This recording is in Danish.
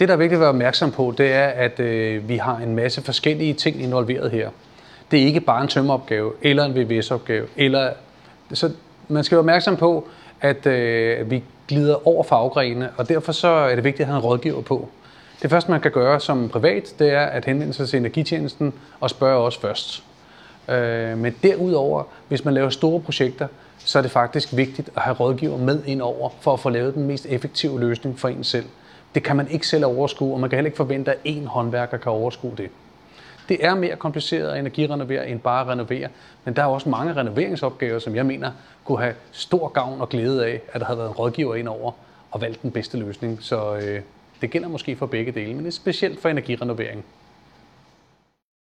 Det, der er vigtigt at være opmærksom på, det er, at øh, vi har en masse forskellige ting involveret her. Det er ikke bare en tømmeopgave, eller en VVS-opgave, eller... Så man skal være opmærksom på, at øh, vi glider over faggrene, og derfor så er det vigtigt at have en rådgiver på. Det første, man kan gøre som privat, det er at henvende sig til energitjenesten og spørge os først. Øh, men derudover, hvis man laver store projekter, så er det faktisk vigtigt at have rådgiver med ind over, for at få lavet den mest effektive løsning for en selv. Det kan man ikke selv overskue, og man kan heller ikke forvente, at én håndværker kan overskue det. Det er mere kompliceret at energirenovere end bare at renovere, men der er også mange renoveringsopgaver, som jeg mener kunne have stor gavn og glæde af, at der havde været en rådgiver ind over og valgt den bedste løsning. Så øh, det gælder måske for begge dele, men det er specielt for energirenovering.